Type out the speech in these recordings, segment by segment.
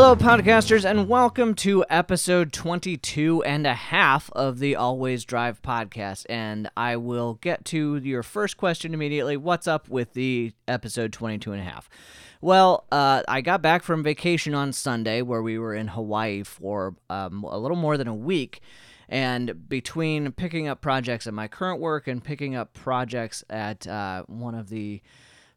Hello, podcasters, and welcome to episode 22 and a half of the AllWaysDrive podcast. And I will get to your first question immediately. What's up with the episode 22 and a half? Well, uh, I got back from vacation on Sunday where we were in Hawaii for um, a little more than a week. And between picking up projects at my current work and picking up projects at uh, one of the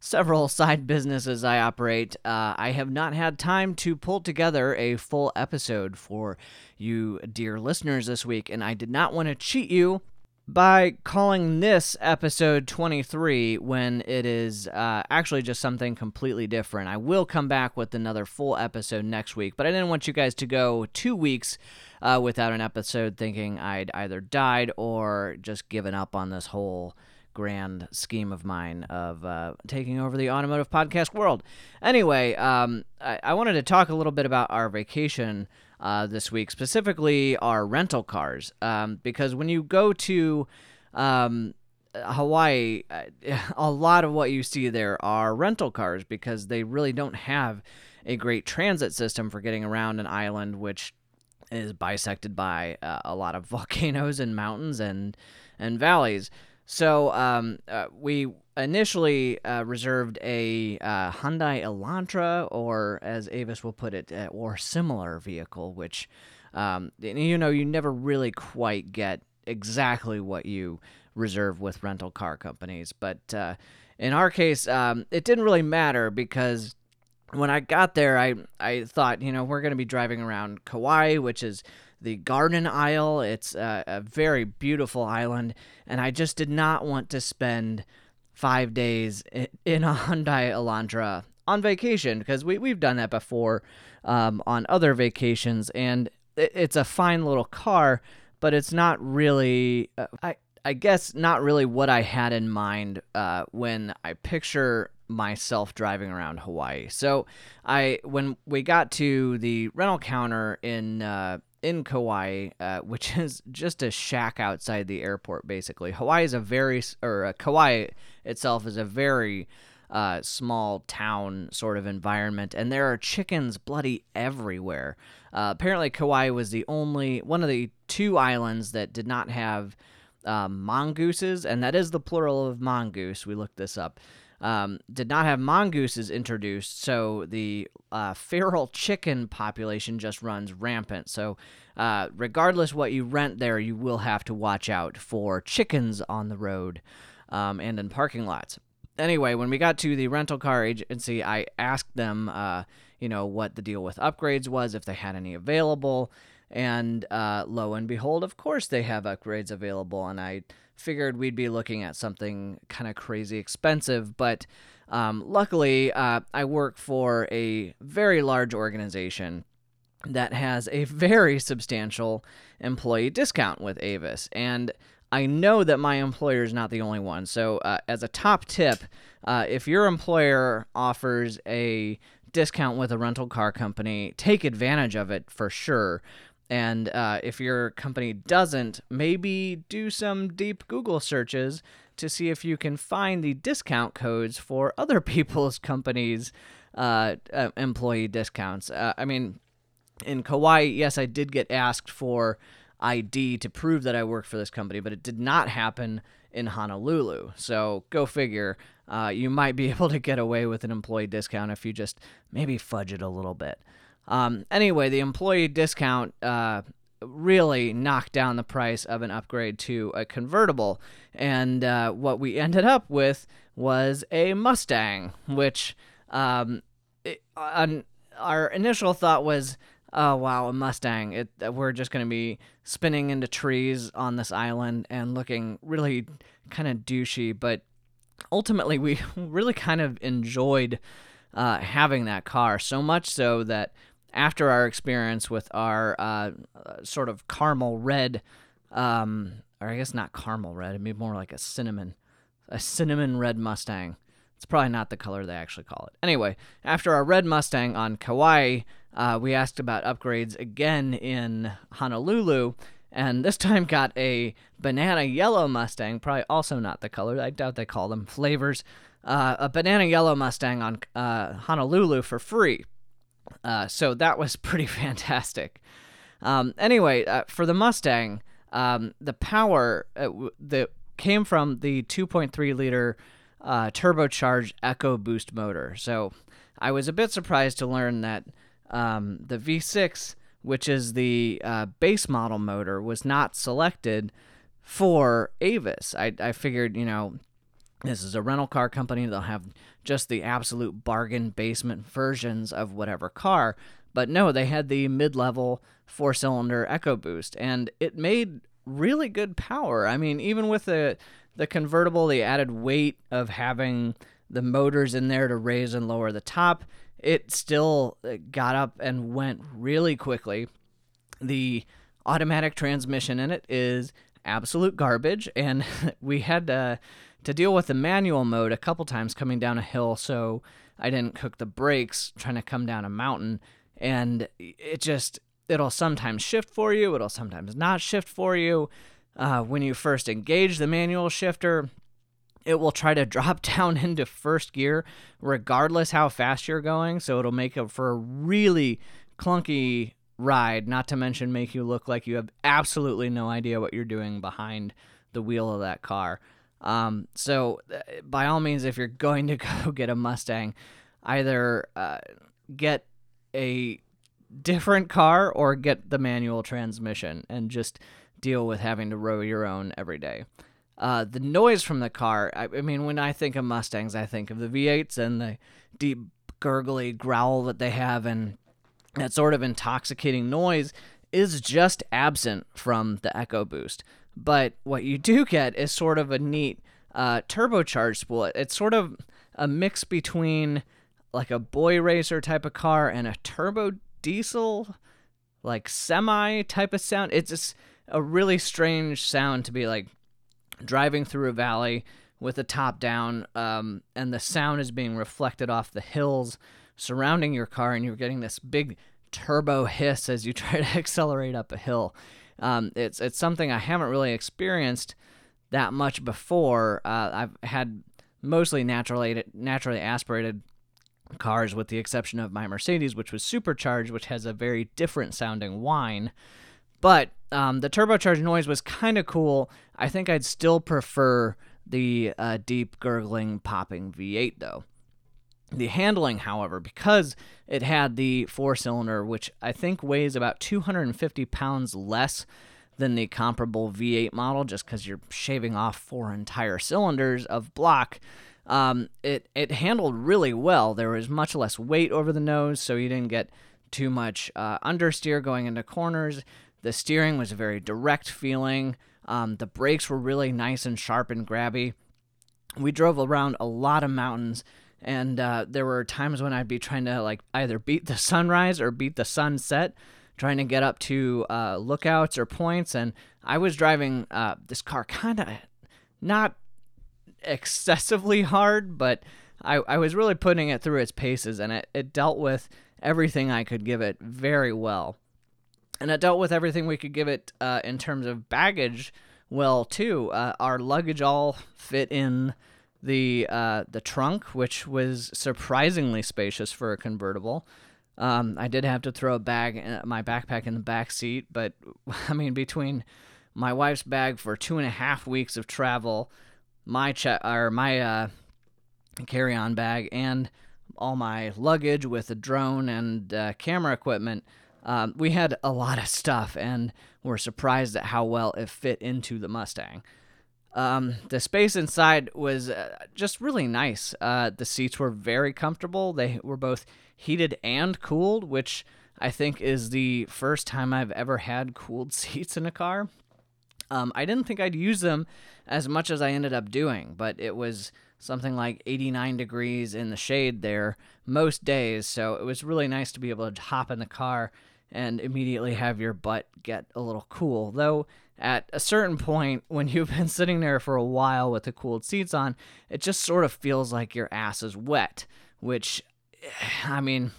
several side businesses I operate, uh, I have not had time to pull together a full episode for you, dear listeners, this week. And I did not want to cheat you by calling this episode 23 when it is uh, actually just something completely different. I will come back with another full episode next week, but I didn't want you guys to go two weeks uh, without an episode thinking I'd either died or just given up on this whole grand scheme of mine of uh, taking over the automotive podcast world. Anyway, um, I-, I wanted to talk a little bit about our vacation uh, this week, specifically our rental cars, um, because when you go to um, Hawaii, uh, a lot of what you see there are rental cars because they really don't have a great transit system for getting around an island, which is bisected by uh, a lot of volcanoes and mountains and and valleys. So um, uh, we initially uh, reserved a uh, Hyundai Elantra, or as Avis will put it, uh, or similar vehicle, which um, you know you never really quite get exactly what you reserve with rental car companies. But uh, in our case, um, it didn't really matter because when I got there, I I thought, you know, we're going to be driving around Kauai, which is the Garden Isle. It's a, a, very beautiful island, and I just did not want to spend five days in a Hyundai Elantra on vacation because we we've done that before um, on other vacations, and it, it's a fine little car, but it's not really. Uh, I I guess not really what I had in mind uh, when I picture myself driving around Hawaii. So I when we got to the rental counter in uh, in Kauai, uh, which is just a shack outside the airport, basically. Hawaii is a very or uh, Kauai itself is a very uh, small town sort of environment, and there are chickens bloody everywhere. Uh, apparently, Kauai was the only one of the two islands that did not have um, mongooses, and that is the plural of mongoose. We looked this up um, did not have mongooses introduced, so the uh, feral chicken population just runs rampant. So, uh, regardless what you rent there, you will have to watch out for chickens on the road um, and in parking lots. Anyway, when we got to the rental car agency, I asked them, uh, you know, what the deal with upgrades was, if they had any available. And uh, lo and behold, of course, they have upgrades available. And I figured we'd be looking at something kind of crazy expensive, but um, luckily, uh, I work for a very large organization that has a very substantial employee discount with Avis. And I know that my employer is not the only one. So, uh, as a top tip, uh, if your employer offers a discount with a rental car company, take advantage of it for sure. And uh, if your company doesn't, maybe do some deep Google searches to see if you can find the discount codes for other people's companies' uh, uh, employee discounts. Uh, I mean, in Kauai, yes, I did get asked for ID to prove that I work for this company, but it did not happen in Honolulu. So go figure. Uh, you might be able to get away with an employee discount if you just maybe fudge it a little bit. Um, anyway, the employee discount uh, really knocked down the price of an upgrade to a convertible. And uh, what we ended up with was a Mustang, which um, it, our initial thought was, oh wow, a Mustang. It, we're just going to be spinning into trees on this island and looking really kind of douchey. But ultimately, we really kind of enjoyed uh, having that car so much so that after our experience with our uh, sort of caramel red, um, or I guess not caramel red, it'd be more like a cinnamon, a cinnamon red Mustang. It's probably not the color they actually call it. Anyway, after our red Mustang on Kauai, uh, we asked about upgrades again in Honolulu, and this time got a banana yellow Mustang, probably also not the color. I doubt they call them flavors. Uh, a banana yellow Mustang on uh, Honolulu for free. Uh, so that was pretty fantastic. Um, anyway, uh, for the Mustang, um, the power uh, that came from the 2.3 liter uh, turbocharged EcoBoost motor. So I was a bit surprised to learn that um, the V6, which is the uh, base model motor, was not selected for Avis. I, I figured, you know, this is a rental car company. They'll have just the absolute bargain basement versions of whatever car. But no, they had the mid level four cylinder EcoBoost, and it made really good power. I mean, even with the the convertible, the added weight of having the motors in there to raise and lower the top, it still uh, got up and went really quickly. The automatic transmission in it is absolute garbage, and we had to to deal with the manual mode a couple times coming down a hill, so I didn't cook the brakes trying to come down a mountain, and it just it'll sometimes shift for you, it'll sometimes not shift for you. Uh, when you first engage the manual shifter, it will try to drop down into first gear regardless how fast you're going, so it'll make it for a really clunky ride, not to mention make you look like you have absolutely no idea what you're doing behind the wheel of that car. Um, so, uh, by all means, if you're going to go get a Mustang, either uh, get a different car or get the manual transmission and just deal with having to row your own every day. Uh, the noise from the car, I, I, mean, when I think of Mustangs, I think of the V8s and the deep, gurgly growl that they have, and that sort of intoxicating noise is just absent from the Echo EcoBoost. But what you do get is sort of a neat uh, turbocharged split. It's sort of a mix between like a boy racer type of car and a turbo diesel, like semi type of sound. It's just a really strange sound to be like driving through a valley with the top down, um, and the sound is being reflected off the hills surrounding your car, and you're getting this big turbo hiss as you try to accelerate up a hill. Um, it's it's something I haven't really experienced that much before. Uh, I've had mostly naturally naturally aspirated cars, with the exception of my Mercedes, which was supercharged, which has a very different sounding whine. But um, the turbocharged noise was kind of cool. I think I'd still prefer the uh, deep gurgling popping V8 though. The handling, however, because it had the four cylinder, which I think weighs about 250 pounds less than the comparable V8 model, just because you're shaving off four entire cylinders of block. Um, it it handled really well. There was much less weight over the nose, so you didn't get too much uh, understeer going into corners. The steering was a very direct feeling. Um, the brakes were really nice and sharp and grabby. We drove around a lot of mountains and uh, there were times when I'd be trying to like either beat the sunrise or beat the sunset, trying to get up to uh, lookouts or points. And I was driving uh, this car kind of not excessively hard, but I, I was really putting it through its paces, and it, it dealt with everything I could give it very well. And it dealt with everything we could give it uh, in terms of baggage well, too. Uh, our luggage all fit in the uh, the trunk, which was surprisingly spacious for a convertible. Um, I did have to throw a bag, uh, my backpack in the back seat, but I mean, between my wife's bag for two and a half weeks of travel, my che- or my uh, carry-on bag, and all my luggage with a drone and uh, camera equipment, um, we had a lot of stuff, and we're surprised at how well it fit into the Mustang. Um, the space inside was uh, just really nice. Uh, the seats were very comfortable. They were both heated and cooled, which I think is the first time I've ever had cooled seats in a car. Um, I didn't think I'd use them as much as I ended up doing, but it was something like 89 degrees in the shade there most days, so it was really nice to be able to hop in the car and immediately have your butt get a little cool. Though at a certain point, when you've been sitting there for a while with the cooled seats on, it just sort of feels like your ass is wet, which, I mean,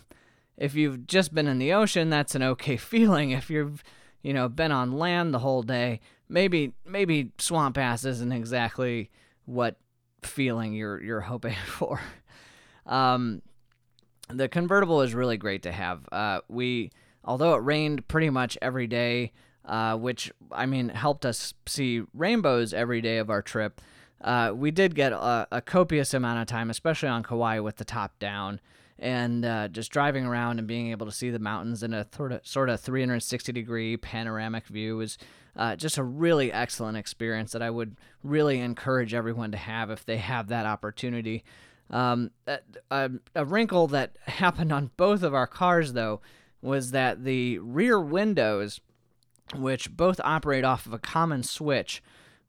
if you've just been in the ocean, that's an okay feeling. If you've, you know, been on land the whole day, maybe maybe swamp ass isn't exactly what feeling you're you're hoping for. Um, the convertible is really great to have. Uh, we, although it rained pretty much every day, uh, which I mean helped us see rainbows every day of our trip. Uh, we did get a, a, copious amount of time, especially on Kauai with the top down, and uh, just driving around and being able to see the mountains in a sort of, sort of 360 degree panoramic view was uh, just a really excellent experience that I would really encourage everyone to have if they have that opportunity. Um, a, a, wrinkle that happened on both of our cars, though, was that the rear windows, which both operate off of a common switch,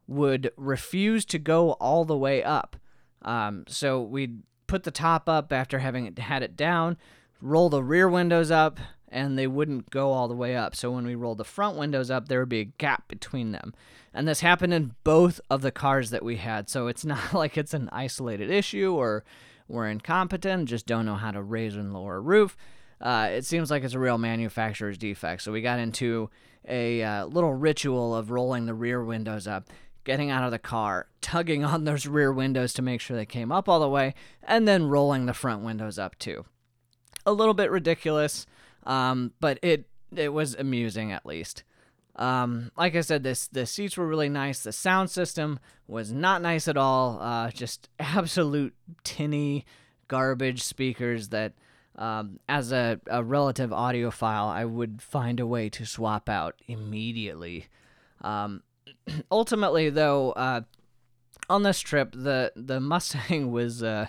would refuse to go all the way up. Um, so we'd put the top up after having it, had it down, roll the rear windows up, and they wouldn't go all the way up. So when we rolled the front windows up, there would be a gap between them. And this happened in both of the cars that we had. So it's not like it's an isolated issue or we're incompetent, just don't know how to raise and lower a roof. Uh, it seems like it's a real manufacturer's defect. So we got into a uh, little ritual of rolling the rear windows up, getting out of the car, tugging on those rear windows to make sure they came up all the way, and then rolling the front windows up too. A little bit ridiculous, um, but it it was amusing at least. Um, like I said, this the seats were really nice. The sound system was not nice at all. Uh, just absolute tinny garbage speakers that, um, as a, a relative audiophile, I would find a way to swap out immediately. Um, ultimately, though, uh, on this trip, the the Mustang was uh,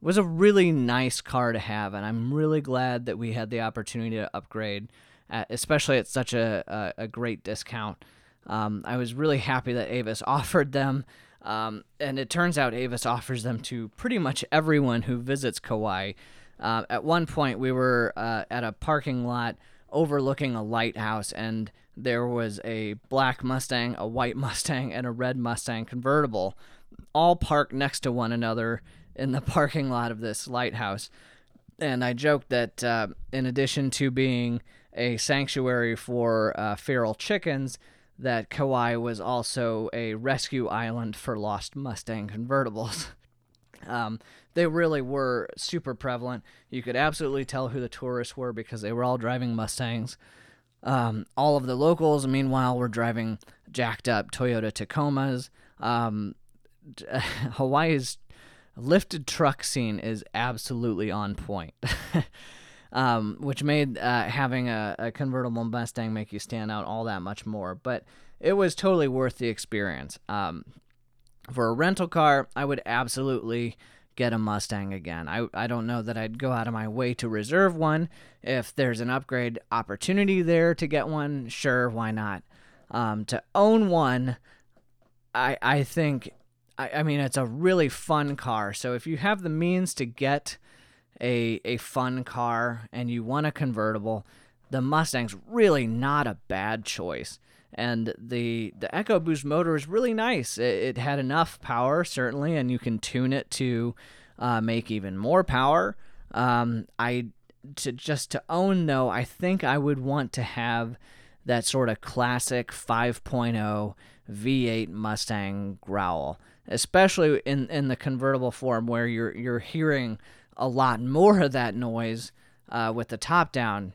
was a really nice car to have, and I'm really glad that we had the opportunity to upgrade at, especially at such a, a, a great discount. Um, I was really happy that Avis offered them. Um, and it turns out Avis offers them to pretty much everyone who visits Kauai. Uh, at one point, we were uh, at a parking lot overlooking a lighthouse, and there was a black Mustang, a white Mustang, and a red Mustang convertible, all parked next to one another in the parking lot of this lighthouse. And I joked that uh, in addition to being a sanctuary for uh, feral chickens, that Kauai was also a rescue island for lost Mustang convertibles. um, they really were super prevalent. You could absolutely tell who the tourists were because they were all driving Mustangs. Um, all of the locals, meanwhile, were driving jacked up Toyota Tacomas. Um, Hawaii's lifted truck scene is absolutely on point. um, which made uh, having a, a, convertible Mustang make you stand out all that much more. But it was totally worth the experience. Um, for a rental car, I would absolutely get a Mustang again. I, I don't know that I'd go out of my way to reserve one. If there's an upgrade opportunity there to get one, sure, why not? Um, to own one, I, I think, I, I mean, it's a really fun car. So if you have the means to get a a fun car and you want a convertible, the Mustang's really not a bad choice. And the the EcoBoost motor is really nice. It, it had enough power certainly, and you can tune it to uh, make even more power. Um, I to just to own though, I think I would want to have that sort of classic 5.0 V8 Mustang growl, especially in in the convertible form where you're you're hearing a lot more of that noise uh, with the top down.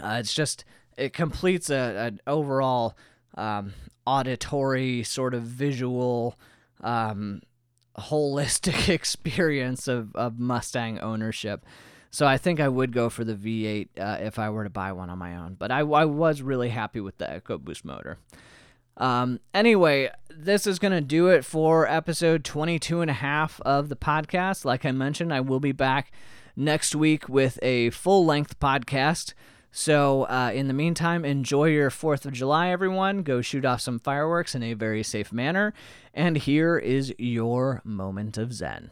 Uh, it's just it completes a, an overall um, auditory sort of visual um, holistic experience of, of Mustang ownership. So I think I would go for the V8 uh, if I were to buy one on my own. But I, I was really happy with the EcoBoost motor. Um, anyway, this is going to do it for episode 22 and a half of the podcast. Like I mentioned, I will be back next week with a full length podcast. So, uh, in the meantime, enjoy your 4th of July, everyone. Go shoot off some fireworks in a very safe manner. And here is your moment of Zen.